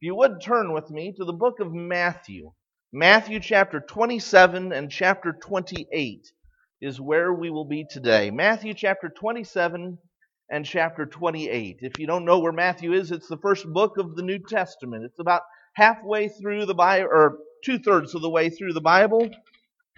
If you would turn with me to the book of Matthew. Matthew chapter 27 and chapter 28 is where we will be today. Matthew chapter 27 and chapter 28. If you don't know where Matthew is, it's the first book of the New Testament. It's about halfway through the Bible, or two thirds of the way through the Bible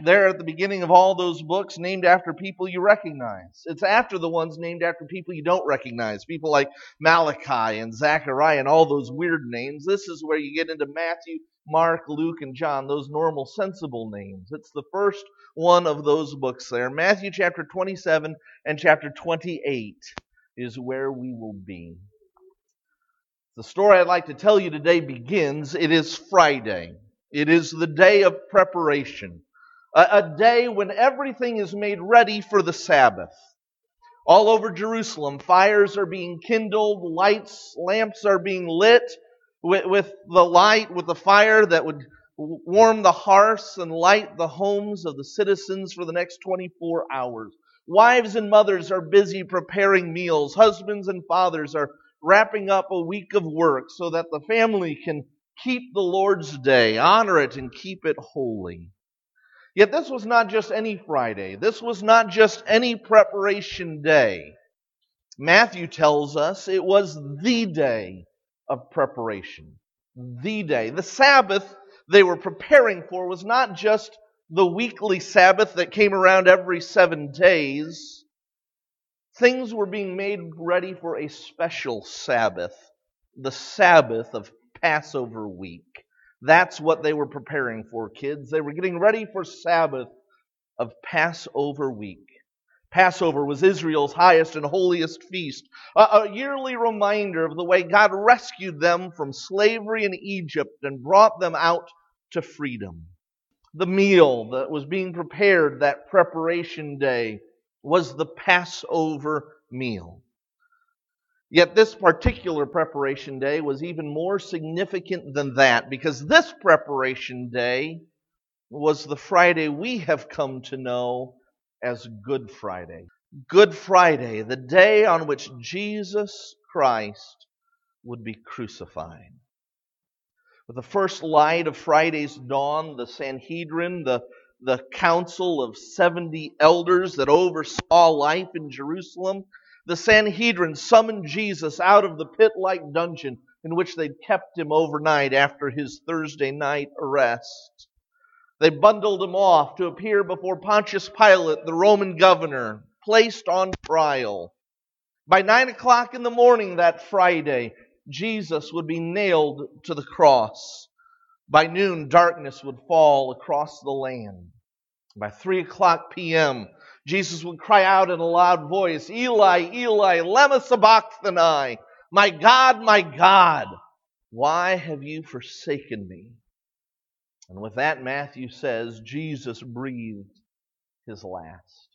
there at the beginning of all those books named after people you recognize. It's after the ones named after people you don't recognize, people like Malachi and Zechariah and all those weird names. This is where you get into Matthew, Mark, Luke, and John, those normal, sensible names. It's the first one of those books there. Matthew chapter 27 and chapter 28 is where we will be. The story I'd like to tell you today begins. It is Friday. It is the day of preparation a, a day when everything is made ready for the Sabbath. All over Jerusalem, fires are being kindled, lights, lamps are being lit with, with the light, with the fire that would warm the hearths and light the homes of the citizens for the next 24 hours. Wives and mothers are busy preparing meals. Husbands and fathers are wrapping up a week of work so that the family can keep the Lord's day, honor it, and keep it holy. Yet this was not just any Friday. This was not just any preparation day. Matthew tells us it was the day of preparation. The day. The Sabbath they were preparing for was not just the weekly Sabbath that came around every seven days. Things were being made ready for a special Sabbath, the Sabbath of Passover week. That's what they were preparing for, kids. They were getting ready for Sabbath of Passover week. Passover was Israel's highest and holiest feast, a, yearly reminder of the way God rescued them from slavery in Egypt and brought them out to freedom. The meal that was being prepared that preparation day was the Passover meal. Yet this particular preparation day was even more significant than that because this preparation day was the Friday we have come to know as Good Friday. Good Friday, the day on which Jesus Christ would be crucified. With the first light of Friday's dawn, the Sanhedrin, the, the council of 70 elders that oversaw life in Jerusalem, the Sanhedrin summoned Jesus out of the pit like dungeon in which they'd kept him overnight after his Thursday night arrest. They bundled him off to appear before Pontius Pilate, the Roman governor, placed on trial. By nine o'clock in the morning that Friday, Jesus would be nailed to the cross. By noon, darkness would fall across the land. By three o'clock p.m., Jesus would cry out in a loud voice, Eli, Eli, lema sabachthani, my God, my God, why have you forsaken me? And with that, Matthew says, Jesus breathed his last.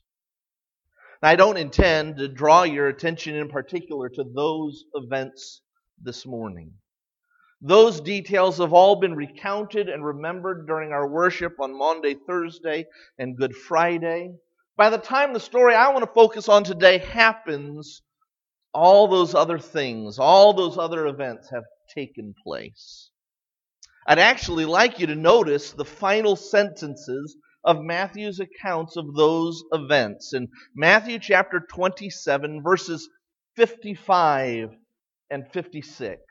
Now, I don't intend to draw your attention in particular to those events this morning. Those details have all been recounted and remembered during our worship on Maundy, Thursday, and Good Friday. By the time the story I want to focus on today happens, all those other things, all those other events have taken place. I'd actually like you to notice the final sentences of Matthew's accounts of those events. In Matthew chapter 27, verses 55 and 56.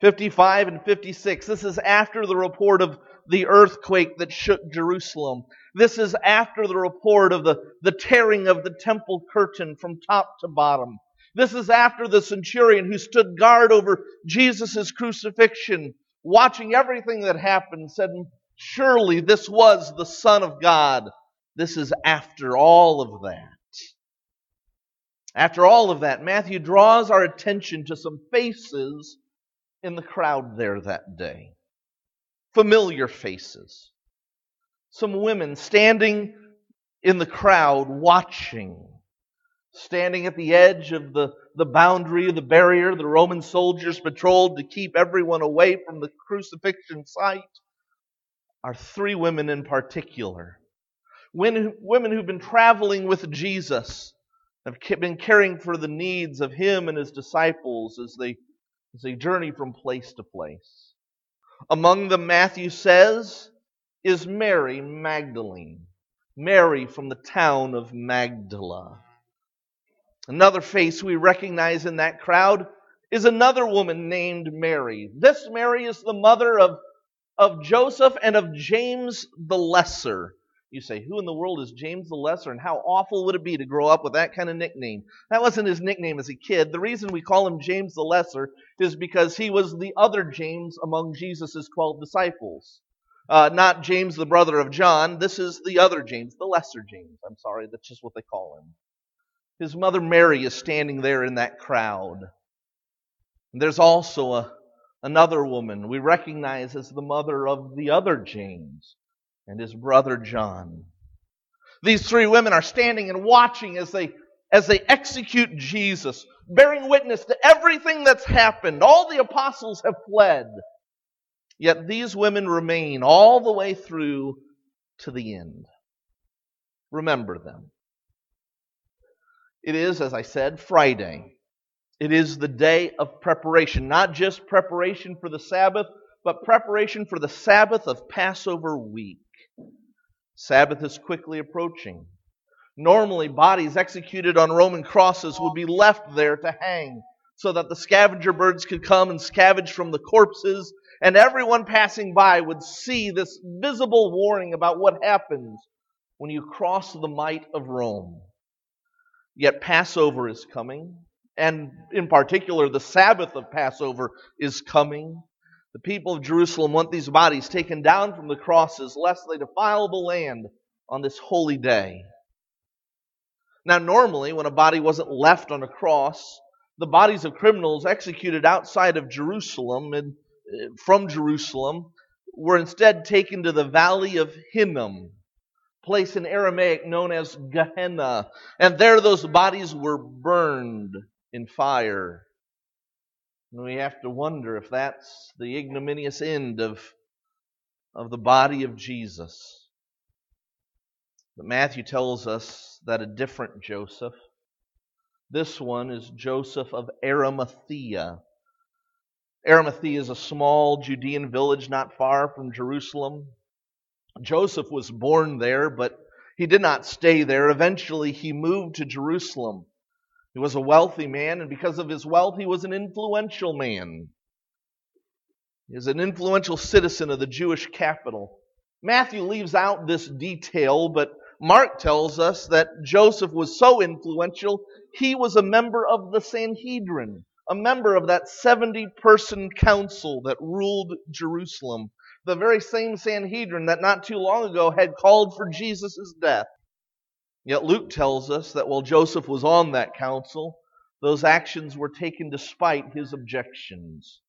55 and 56. This is after the report of the earthquake that shook Jerusalem. This is after the report of the, the tearing of the temple curtain from top to bottom. This is after the centurion who stood guard over Jesus' crucifixion, watching everything that happened, said, Surely this was the Son of God. This is after all of that. After all of that, Matthew draws our attention to some faces in the crowd there that day. Familiar faces some women standing in the crowd watching, standing at the edge of the, the boundary of the barrier the Roman soldiers patrolled to keep everyone away from the crucifixion site, are three women in particular. Women, women who've been traveling with Jesus, have been caring for the needs of him and his disciples as they as they journey from place to place. Among them, Matthew says, is Mary Magdalene. Mary from the town of Magdala. Another face we recognize in that crowd is another woman named Mary. This Mary is the mother of, of Joseph and of James the Lesser. You say, who in the world is James the Lesser and how awful would it be to grow up with that kind of nickname? That wasn't his nickname as a kid. The reason we call him James the Lesser is because he was the other James among Jesus' 12 disciples. Uh, not James, the brother of John. This is the other James, the lesser James. I'm sorry, that's just what they call him. His mother Mary is standing there in that crowd. And there's also a, another woman we recognize as the mother of the other James and his brother John. These three women are standing and watching as they as they execute Jesus, bearing witness to everything that's happened. All the apostles have fled. Yet these women remain all the way through to the end. Remember them. It is, as I said, Friday. It is the day of preparation, not just preparation for the Sabbath, but preparation for the Sabbath of Passover week. Sabbath is quickly approaching. Normally, bodies executed on Roman crosses would be left there to hang so that the scavenger birds could come and scavenge from the corpses, and everyone passing by would see this visible warning about what happens when you cross the might of Rome. Yet Passover is coming, and in particular, the Sabbath of Passover is coming. The people of Jerusalem want these bodies taken down from the crosses lest they defile the land on this holy day. Now, normally, when a body wasn't left on a cross, the bodies of criminals executed outside of Jerusalem and from Jerusalem were instead taken to the valley of Hinnom, place in Aramaic known as Gehenna, and there those bodies were burned in fire. And we have to wonder if that's the ignominious end of, of the body of Jesus. But Matthew tells us that a different Joseph, this one is Joseph of Arimathea. Arimathea is a small Judean village not far from Jerusalem. Joseph was born there, but he did not stay there. Eventually, he moved to Jerusalem. He was a wealthy man, and because of his wealth, he was an influential man. He is an influential citizen of the Jewish capital. Matthew leaves out this detail, but Mark tells us that Joseph was so influential, he was a member of the Sanhedrin, a member of that 70 person council that ruled Jerusalem. The very same Sanhedrin that not too long ago had called for Jesus' death. Yet Luke tells us that while Joseph was on that council, those actions were taken despite his objections.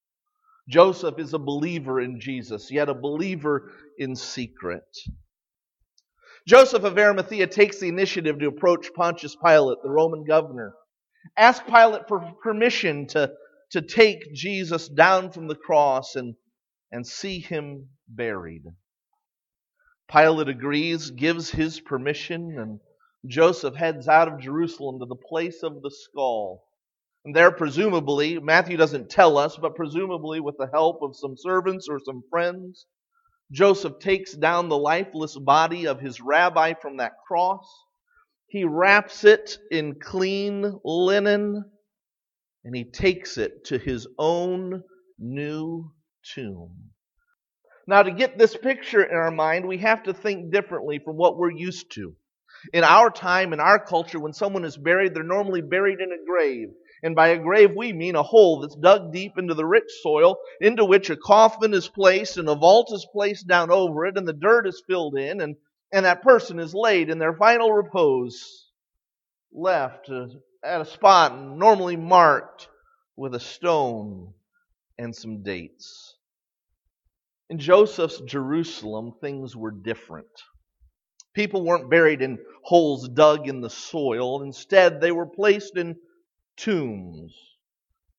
Joseph is a believer in Jesus, yet a believer in secret. Joseph of Arimathea takes the initiative to approach Pontius Pilate, the Roman governor. Ask Pilate for permission to, to take Jesus down from the cross and, and see him buried. Pilate agrees, gives his permission, and Joseph heads out of Jerusalem to the place of the skull. And there, presumably, Matthew doesn't tell us, but presumably with the help of some servants or some friends, Joseph takes down the lifeless body of his rabbi from that cross. He wraps it in clean linen and he takes it to his own new tomb. Now, to get this picture in our mind, we have to think differently from what we're used to. In our time, in our culture, when someone is buried, they're normally buried in a grave. And by a grave, we mean a hole that's dug deep into the rich soil, into which a coffin is placed and a vault is placed down over it, and the dirt is filled in, and, and that person is laid in their final repose, left uh, at a spot normally marked with a stone and some dates. In Joseph's Jerusalem, things were different. People weren't buried in holes dug in the soil. Instead, they were placed in tombs,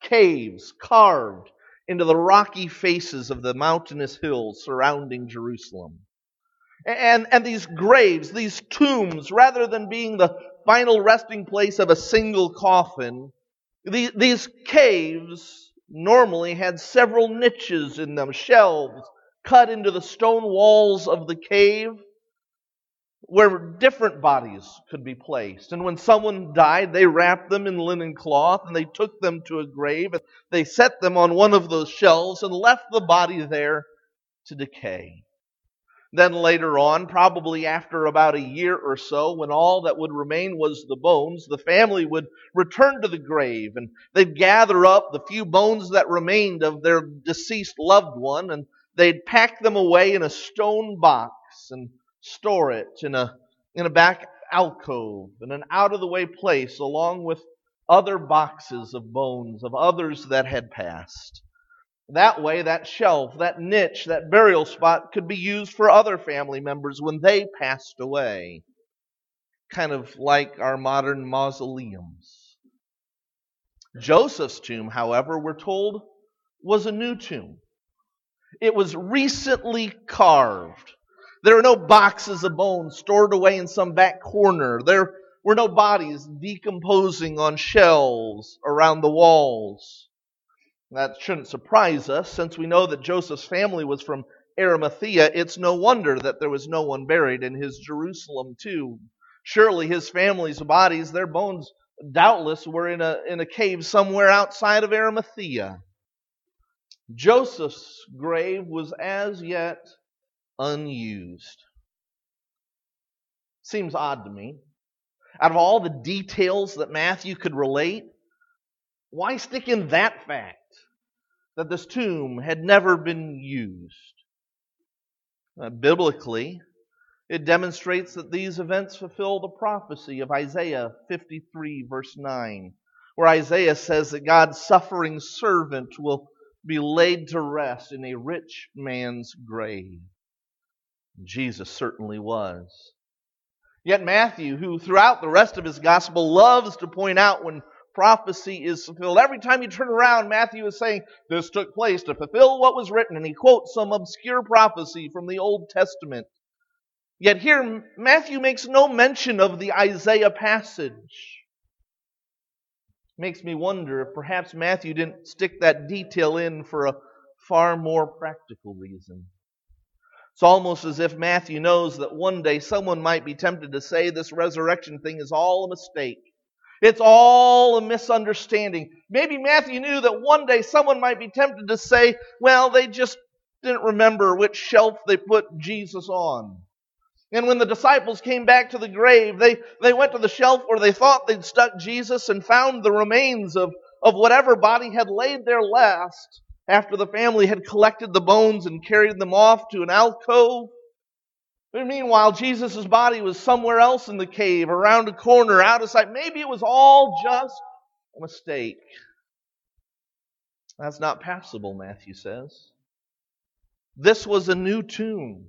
caves carved into the rocky faces of the mountainous hills surrounding Jerusalem. And, and these graves, these tombs, rather than being the final resting place of a single coffin, these, these caves normally had several niches in them, shelves cut into the stone walls of the cave where different bodies could be placed. And when someone died, they wrapped them in linen cloth and they took them to a grave and they set them on one of those shelves and left the body there to decay. Then later on, probably after about a year or so, when all that would remain was the bones, the family would return to the grave and they'd gather up the few bones that remained of their deceased loved one and they'd pack them away in a stone box and store it in a, in a back alcove in an out of the way place along with other boxes of bones of others that had passed. That way, that shelf, that niche, that burial spot could be used for other family members when they passed away. Kind of like our modern mausoleums. Joseph's tomb, however, we're told, was a new tomb. It was recently carved. There were no boxes of bones stored away in some back corner. There were no bodies decomposing on shelves around the walls. That shouldn't surprise us since we know that Joseph's family was from Arimathea. It's no wonder that there was no one buried in his Jerusalem tomb. Surely his family's bodies, their bones, doubtless were in a, in a cave somewhere outside of Arimathea. Joseph's grave was as yet unused. Seems odd to me. Out of all the details that Matthew could relate, why stick in that fact? That this tomb had never been used. Uh, biblically, it demonstrates that these events fulfill the prophecy of Isaiah 53, verse 9, where Isaiah says that God's suffering servant will be laid to rest in a rich man's grave. Jesus certainly was. Yet Matthew, who throughout the rest of his gospel loves to point out when prophecy is fulfilled. Every time you turn around, Matthew is saying, This took place to fulfill what was written. And he quotes some obscure prophecy from the Old Testament. Yet here, Matthew makes no mention of the Isaiah passage. Makes me wonder if perhaps Matthew didn't stick that detail in for a far more practical reason. It's almost as if Matthew knows that one day someone might be tempted to say this resurrection thing is all a mistake. It's all a misunderstanding. Maybe Matthew knew that one day someone might be tempted to say, well, they just didn't remember which shelf they put Jesus on. And when the disciples came back to the grave, they, they went to the shelf where they thought they'd stuck Jesus and found the remains of, of whatever body had laid there last after the family had collected the bones and carried them off to an alcove. But meanwhile, Jesus' body was somewhere else in the cave, around a corner, out of sight. Maybe it was all just a mistake. That's not passable, Matthew says. This was a new tomb.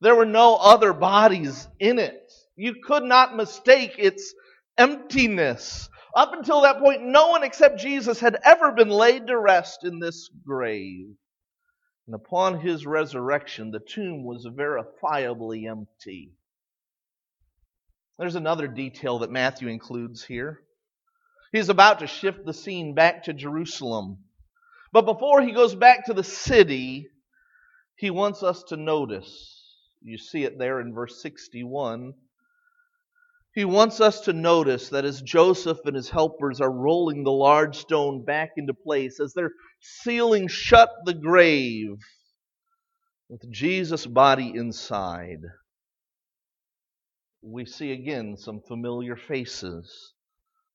There were no other bodies in it. You could not mistake its emptiness. Up until that point, no one except Jesus had ever been laid to rest in this grave. And upon his resurrection, the tomb was verifiably empty. There's another detail that Matthew includes here. He's about to shift the scene back to Jerusalem. But before he goes back to the city, he wants us to notice. You see it there in verse 61 he wants us to notice that as Joseph and his helpers are rolling the large stone back into place, as they're sealing shut the grave with Jesus' body inside, we see again some familiar faces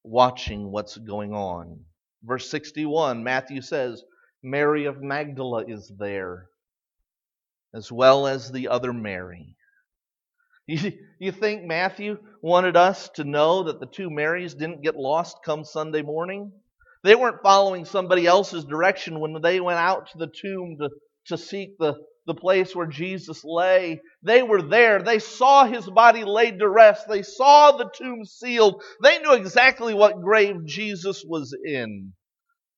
watching what's going on. Verse 61, Matthew says, Mary of Magdala is there, as well as the other Mary. You, you think Matthew wanted us to know that the two Marys didn't get lost come Sunday morning? They weren't following somebody else's direction when they went out to the tomb to, to seek the, the place where Jesus lay. They were there. They saw his body laid to rest. They saw the tomb sealed. They knew exactly what grave Jesus was in.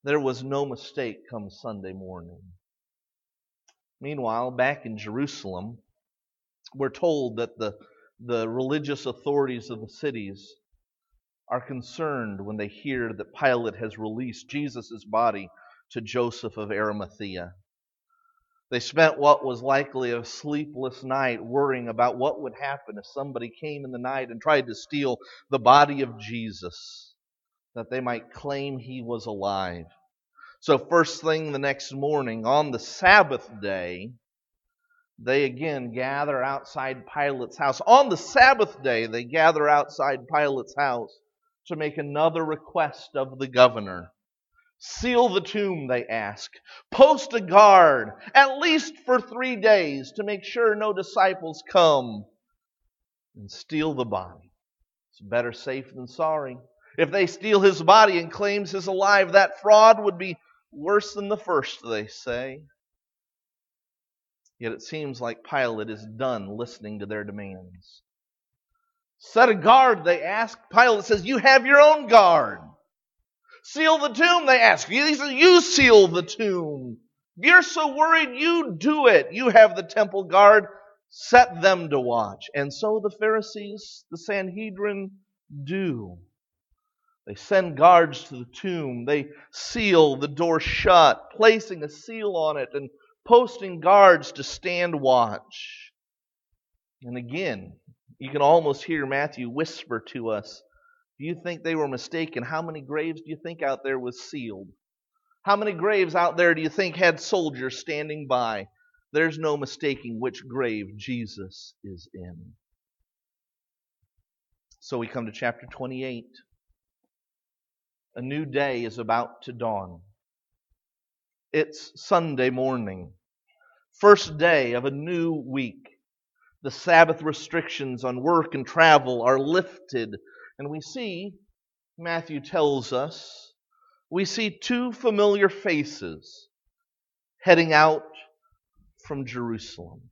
There was no mistake come Sunday morning. Meanwhile, back in Jerusalem, we're told that the, the religious authorities of the cities are concerned when they hear that Pilate has released Jesus' body to Joseph of Arimathea. They spent what was likely a sleepless night worrying about what would happen if somebody came in the night and tried to steal the body of Jesus, that they might claim he was alive. So, first thing the next morning, on the Sabbath day, they again gather outside Pilate's house. On the Sabbath day, they gather outside Pilate's house to make another request of the governor. Seal the tomb, they ask. Post a guard, at least for three days, to make sure no disciples come and steal the body. It's better safe than sorry. If they steal his body and claims he's alive, that fraud would be worse than the first, they say. Yet it seems like Pilate is done listening to their demands. Set a guard, they ask. Pilate says, You have your own guard. Seal the tomb, they ask. He says, You seal the tomb. You're so worried, you do it. You have the temple guard. Set them to watch. And so the Pharisees, the Sanhedrin, do. They send guards to the tomb. They seal the door shut, placing a seal on it and posting guards to stand watch. And again, you can almost hear Matthew whisper to us do you think they were mistaken? How many graves do you think out there was sealed? How many graves out there do you think had soldiers standing by? There's no mistaking which grave Jesus is in. So we come to chapter 28. A new day is about to dawn. It's Sunday morning, first day of a new week. The Sabbath restrictions on work and travel are lifted and we see, Matthew tells us, we see two familiar faces heading out from Jerusalem.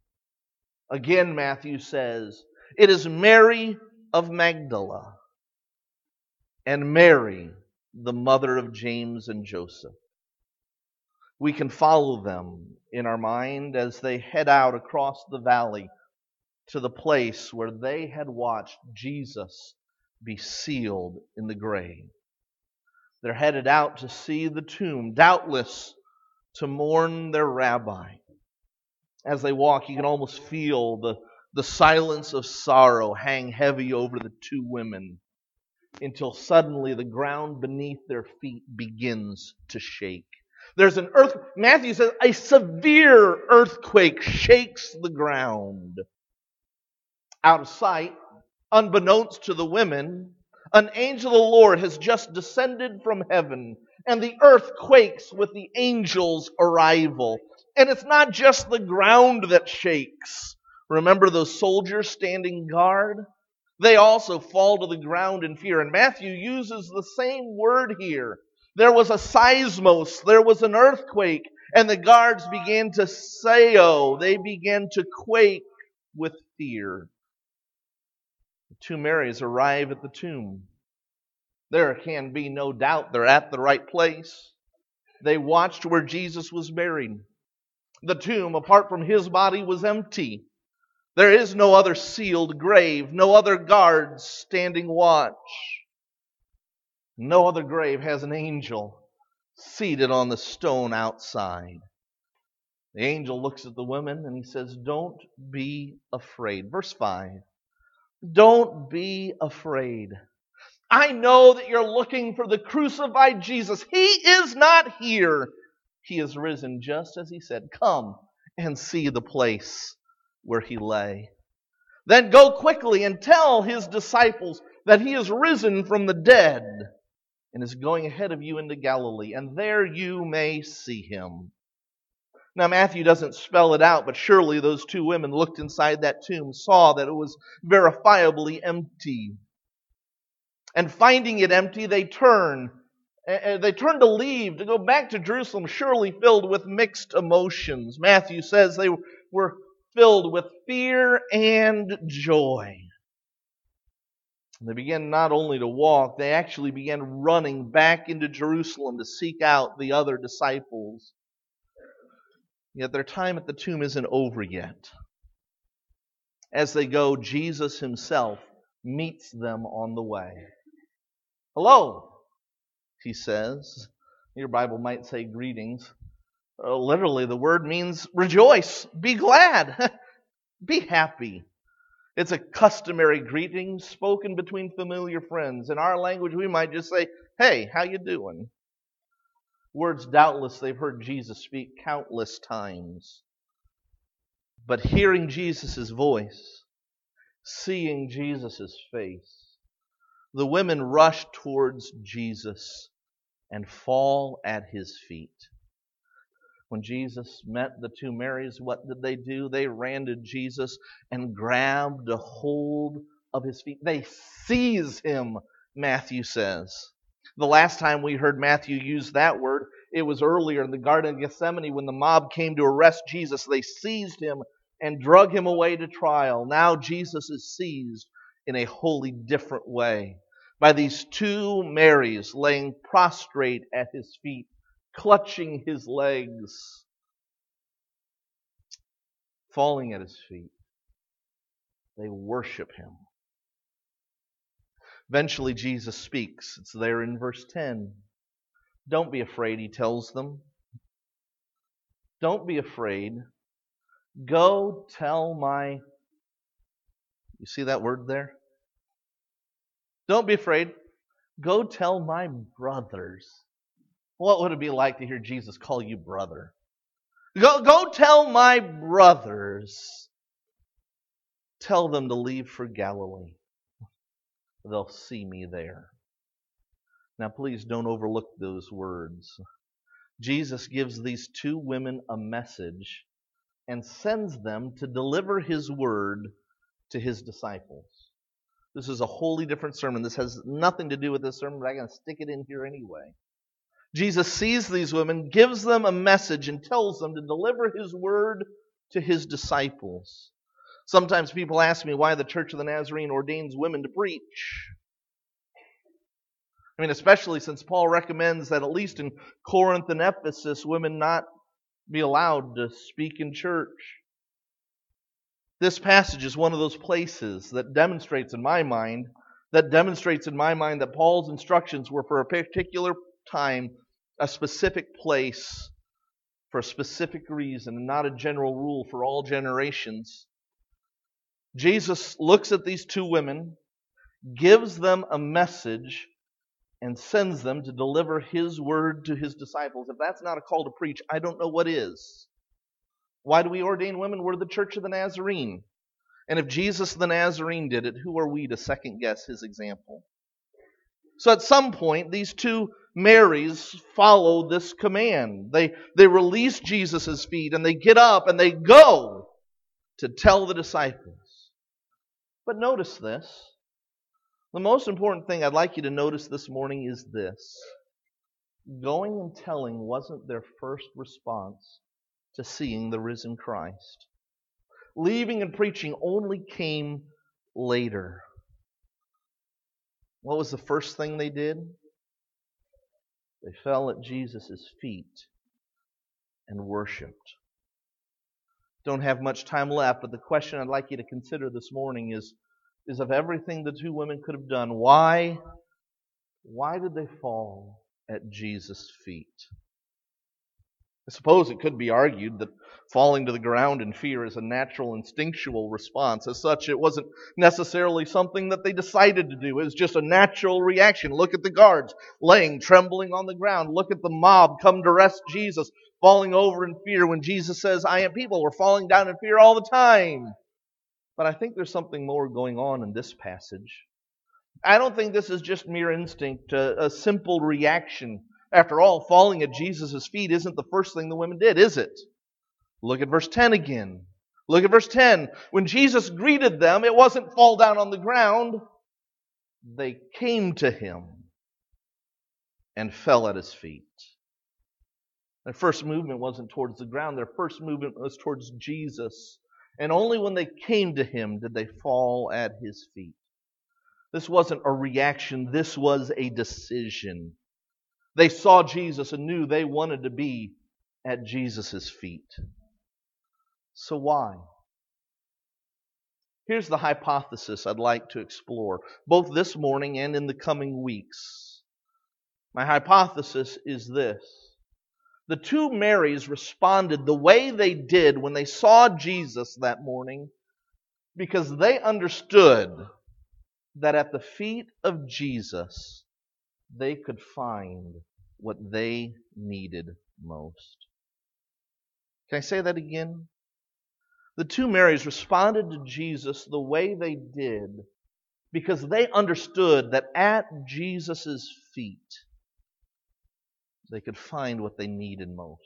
Again, Matthew says, it is Mary of Magdala and Mary, the mother of James and Joseph. We can follow them in our mind as they head out across the valley to the place where they had watched Jesus be sealed in the grave. They're headed out to see the tomb, doubtless to mourn their rabbi. As they walk, you can almost feel the, the silence of sorrow hang heavy over the two women until suddenly the ground beneath their feet begins to shake. There's an earth, Matthew says, a severe earthquake shakes the ground. Out of sight, unbeknownst to the women, an angel of the Lord has just descended from heaven, and the earth quakes with the angel's arrival. And it's not just the ground that shakes. Remember those soldiers standing guard? They also fall to the ground in fear. And Matthew uses the same word here. There was a seismos, there was an earthquake, and the guards began to seio, they began to quake with fear The two Marys arrive at the tomb. There can be no doubt they're at the right place. They watched where Jesus was buried. The tomb, apart from his body, was empty. There is no other sealed grave, no other guards standing watch. No other grave has an angel seated on the stone outside. The angel looks at the women and he says, Don't be afraid. Verse 5. Don't be afraid. I know that you're looking for the crucified Jesus. He is not here. He is risen just as he said. Come and see the place where he lay. Then go quickly and tell his disciples that he is risen from the dead and is going ahead of you into Galilee, and there you may see him. Now, Matthew doesn't spell it out, but surely those two women looked inside that tomb, saw that it was verifiably empty. And finding it empty, they turn. They turn to leave, to go back to Jerusalem, surely filled with mixed emotions. Matthew says they were filled with fear and joy. They began not only to walk, they actually began running back into Jerusalem to seek out the other disciples. Yet their time at the tomb isn't over yet. As they go, Jesus himself meets them on the way. Hello, he says. Your Bible might say greetings. Uh, literally, the word means rejoice, be glad, be happy. It's a customary greeting spoken between familiar friends. In our language, we might just say, "Hey, how you doing?" Words doubtless they've heard Jesus speak countless times. But hearing Jesus' voice, seeing Jesus' face, the women rush towards Jesus and fall at his feet. When Jesus met the two Marys, what did they do? They ran to Jesus and grabbed a hold of his feet. They seize him, Matthew says. The last time we heard Matthew use that word, it was earlier in the Garden of Gethsemane when the mob came to arrest Jesus. They seized him and drug him away to trial. Now Jesus is seized in a wholly different way by these two Marys laying prostrate at his feet, clutching his legs, falling at his feet. They worship him. Eventually, Jesus speaks. It's there in verse 10. Don't be afraid, he tells them. Don't be afraid. Go tell my. You see that word there? Don't be afraid. Go tell my brothers. What would it be like to hear Jesus call you brother? Go, go tell my brothers. Tell them to leave for Galilee. They'll see me there. Now, please don't overlook those words. Jesus gives these two women a message and sends them to deliver his word to his disciples. This is a wholly different sermon. This has nothing to do with this sermon, but I'm going to stick it in here anyway. Jesus sees these women, gives them a message, and tells them to deliver his word to his disciples. Sometimes people ask me why the Church of the Nazarene ordains women to preach. I mean, especially since Paul recommends that at least in Corinth and Ephesus, women not be allowed to speak in church. This passage is one of those places that demonstrates in my mind that demonstrates in my mind that Paul's instructions were for a particular time, a specific place, for a specific reason, and not a general rule for all generations. Jesus looks at these two women, gives them a message, and sends them to deliver his word to his disciples. If that's not a call to preach, I don't know what is. Why do we ordain women? We're the Church of the Nazarene. And if Jesus the Nazarene did it, who are we to second guess his example? So at some point, these two Marys follow this command. They, they release Jesus' feet and they get up and they go to tell the disciples. But notice this the most important thing I'd like you to notice this morning is this going and telling wasn't their first response to seeing the risen Christ. Leaving and preaching only came later. What was the first thing they did? They fell at Jesus' feet and worshiped. Don't have much time left, but the question I'd like you to consider this morning is is of everything the two women could have done, why, why did they fall at Jesus' feet? I suppose it could be argued that falling to the ground in fear is a natural instinctual response. As such, it wasn't necessarily something that they decided to do. It was just a natural reaction. Look at the guards laying trembling on the ground. Look at the mob come to arrest Jesus, falling over in fear when Jesus says, I am people. We're falling down in fear all the time. But I think there's something more going on in this passage. I don't think this is just mere instinct, a, a simple reaction. After all, falling at Jesus' feet isn't the first thing the women did, is it? Look at verse 10 again. Look at verse 10. When Jesus greeted them, it wasn't fall down on the ground. They came to him and fell at his feet. Their first movement wasn't towards the ground, their first movement was towards Jesus and only when they came to him did they fall at his feet. This wasn't a reaction, this was a decision. They saw Jesus and knew they wanted to be at Jesus' feet. So why? Here's the hypothesis I'd like to explore, both this morning and in the coming weeks. My hypothesis is this. The two Marys responded the way they did when they saw Jesus that morning because they understood that at the feet of Jesus they could find what they needed most. Can I say that again? The two Marys responded to Jesus the way they did because they understood that at Jesus' feet they could find what they needed most.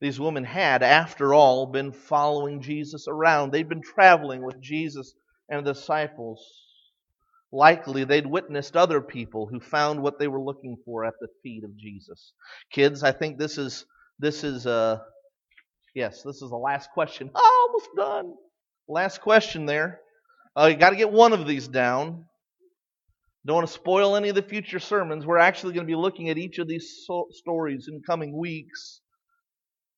These women had, after all, been following Jesus around. They'd been traveling with Jesus and the disciples. Likely they'd witnessed other people who found what they were looking for at the feet of Jesus. Kids, I think this is this is uh yes, this is the last question. Oh, almost done. Last question there. Uh, you got to get one of these down. Don't want to spoil any of the future sermons. We're actually going to be looking at each of these so- stories in coming weeks.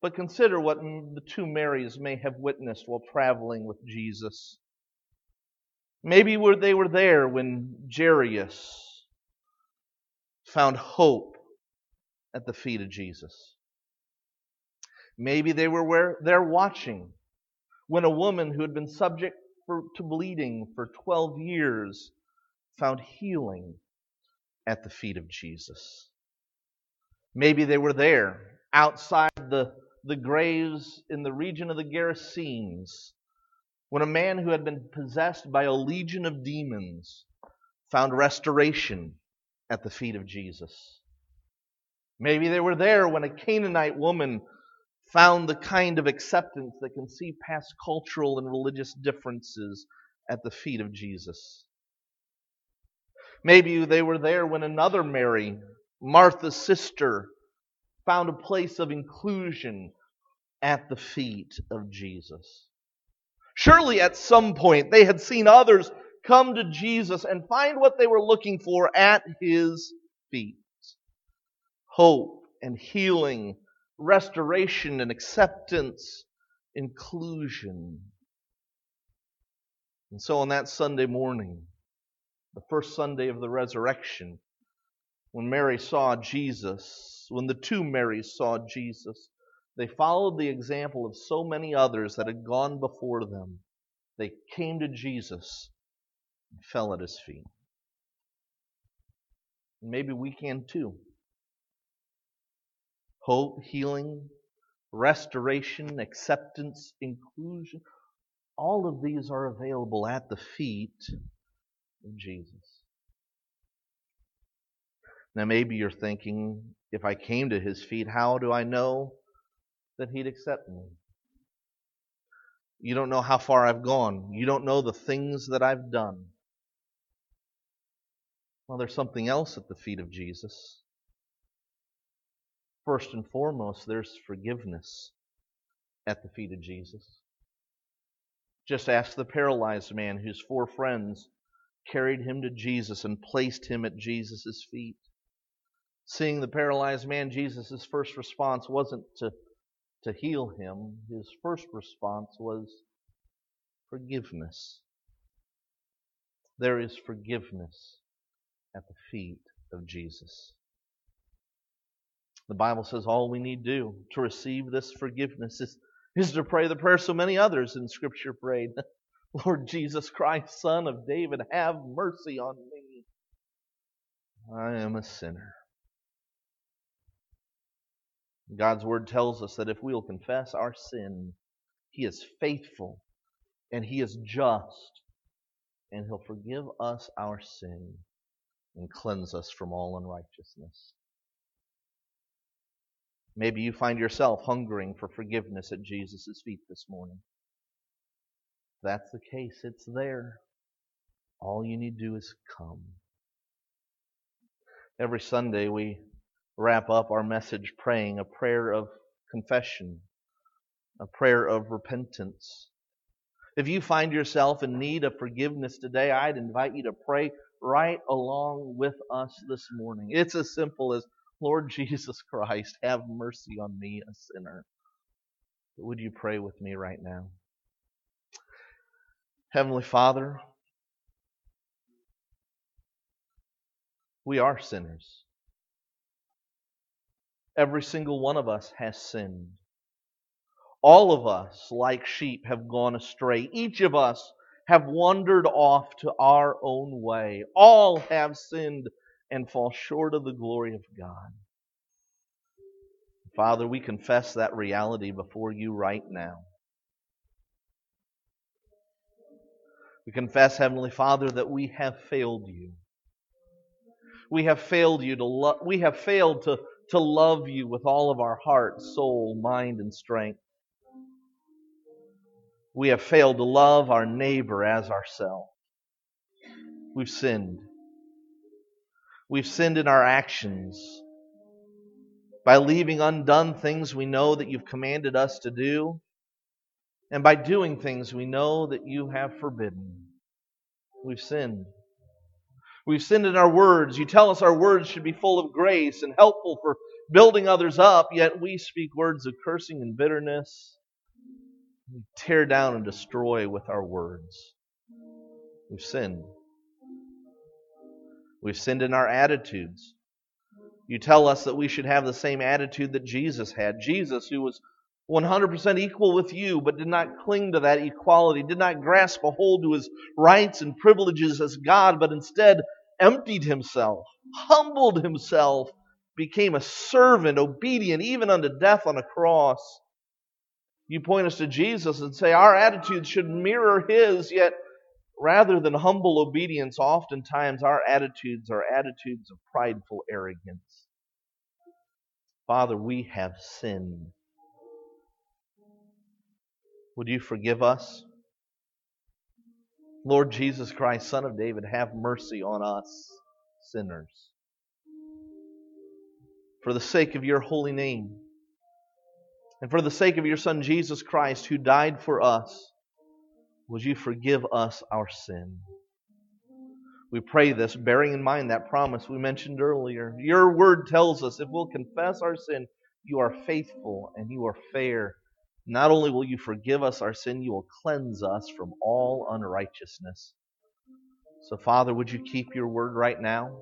But consider what the two Marys may have witnessed while traveling with Jesus. Maybe they were there when Jairus found hope at the feet of Jesus. Maybe they were there watching when a woman who had been subject for, to bleeding for 12 years found healing at the feet of Jesus. Maybe they were there outside the, the graves in the region of the Gerasenes when a man who had been possessed by a legion of demons found restoration at the feet of Jesus. Maybe they were there when a Canaanite woman found the kind of acceptance that can see past cultural and religious differences at the feet of Jesus. Maybe they were there when another Mary, Martha's sister, found a place of inclusion at the feet of Jesus. Surely at some point they had seen others come to Jesus and find what they were looking for at his feet hope and healing, restoration and acceptance, inclusion. And so on that Sunday morning, the first Sunday of the resurrection, when Mary saw Jesus, when the two Marys saw Jesus, they followed the example of so many others that had gone before them. They came to Jesus and fell at his feet. Maybe we can too. Hope, healing, restoration, acceptance, inclusion, all of these are available at the feet of Jesus. Now, maybe you're thinking, if I came to his feet, how do I know that He'd accept me. You don't know how far I've gone. You don't know the things that I've done. Well, there's something else at the feet of Jesus. First and foremost, there's forgiveness at the feet of Jesus. Just ask the paralyzed man whose four friends carried him to Jesus and placed him at Jesus' feet. Seeing the paralyzed man, Jesus' first response wasn't to to heal him, his first response was forgiveness. There is forgiveness at the feet of Jesus. The Bible says all we need do to receive this forgiveness is, is to pray the prayer so many others in Scripture prayed. Lord Jesus Christ, Son of David, have mercy on me. I am a sinner. God's word tells us that if we will confess our sin, He is faithful and He is just, and He'll forgive us our sin and cleanse us from all unrighteousness. Maybe you find yourself hungering for forgiveness at Jesus' feet this morning. If that's the case, it's there. All you need to do is come. Every Sunday we wrap up our message praying a prayer of confession, a prayer of repentance. If you find yourself in need of forgiveness today, I'd invite you to pray right along with us this morning. It's as simple as, Lord Jesus Christ, have mercy on me, a sinner. Would you pray with me right now? Heavenly Father, We are sinners. Every single one of us has sinned. All of us, like sheep, have gone astray. Each of us have wandered off to our own way. All have sinned and fall short of the glory of God. Father, we confess that reality before you right now. We confess, Heavenly Father, that we have failed you. We have failed you to lo- we have failed to, to love you with all of our heart, soul, mind, and strength. We have failed to love our neighbor as ourselves. We've sinned. We've sinned in our actions by leaving undone things we know that you've commanded us to do, and by doing things we know that you have forbidden. We've sinned. We've sinned in our words. You tell us our words should be full of grace and helpful for building others up, yet we speak words of cursing and bitterness. We tear down and destroy with our words. We've sinned. We've sinned in our attitudes. You tell us that we should have the same attitude that Jesus had. Jesus, who was 100% equal with you, but did not cling to that equality, did not grasp a hold to his rights and privileges as God, but instead emptied himself, humbled himself, became a servant, obedient even unto death on a cross. You point us to Jesus and say our attitudes should mirror his, yet rather than humble obedience, oftentimes our attitudes are attitudes of prideful arrogance. Father, we have sinned. Would you forgive us? Lord Jesus Christ, Son of David, have mercy on us, sinners. For the sake of your holy name, and for the sake of your Son Jesus Christ, who died for us, would you forgive us our sin? We pray this bearing in mind that promise we mentioned earlier. Your word tells us if we'll confess our sin, you are faithful and you are fair. Not only will you forgive us our sin, you will cleanse us from all unrighteousness. So, Father, would you keep your word right now?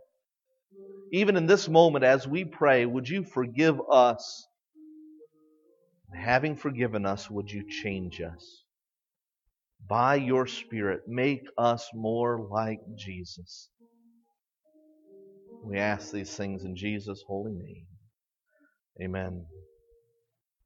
Even in this moment, as we pray, would you forgive us? Having forgiven us, would you change us? by your Spirit, make us more like Jesus. We ask these things in Jesus' holy name. Amen.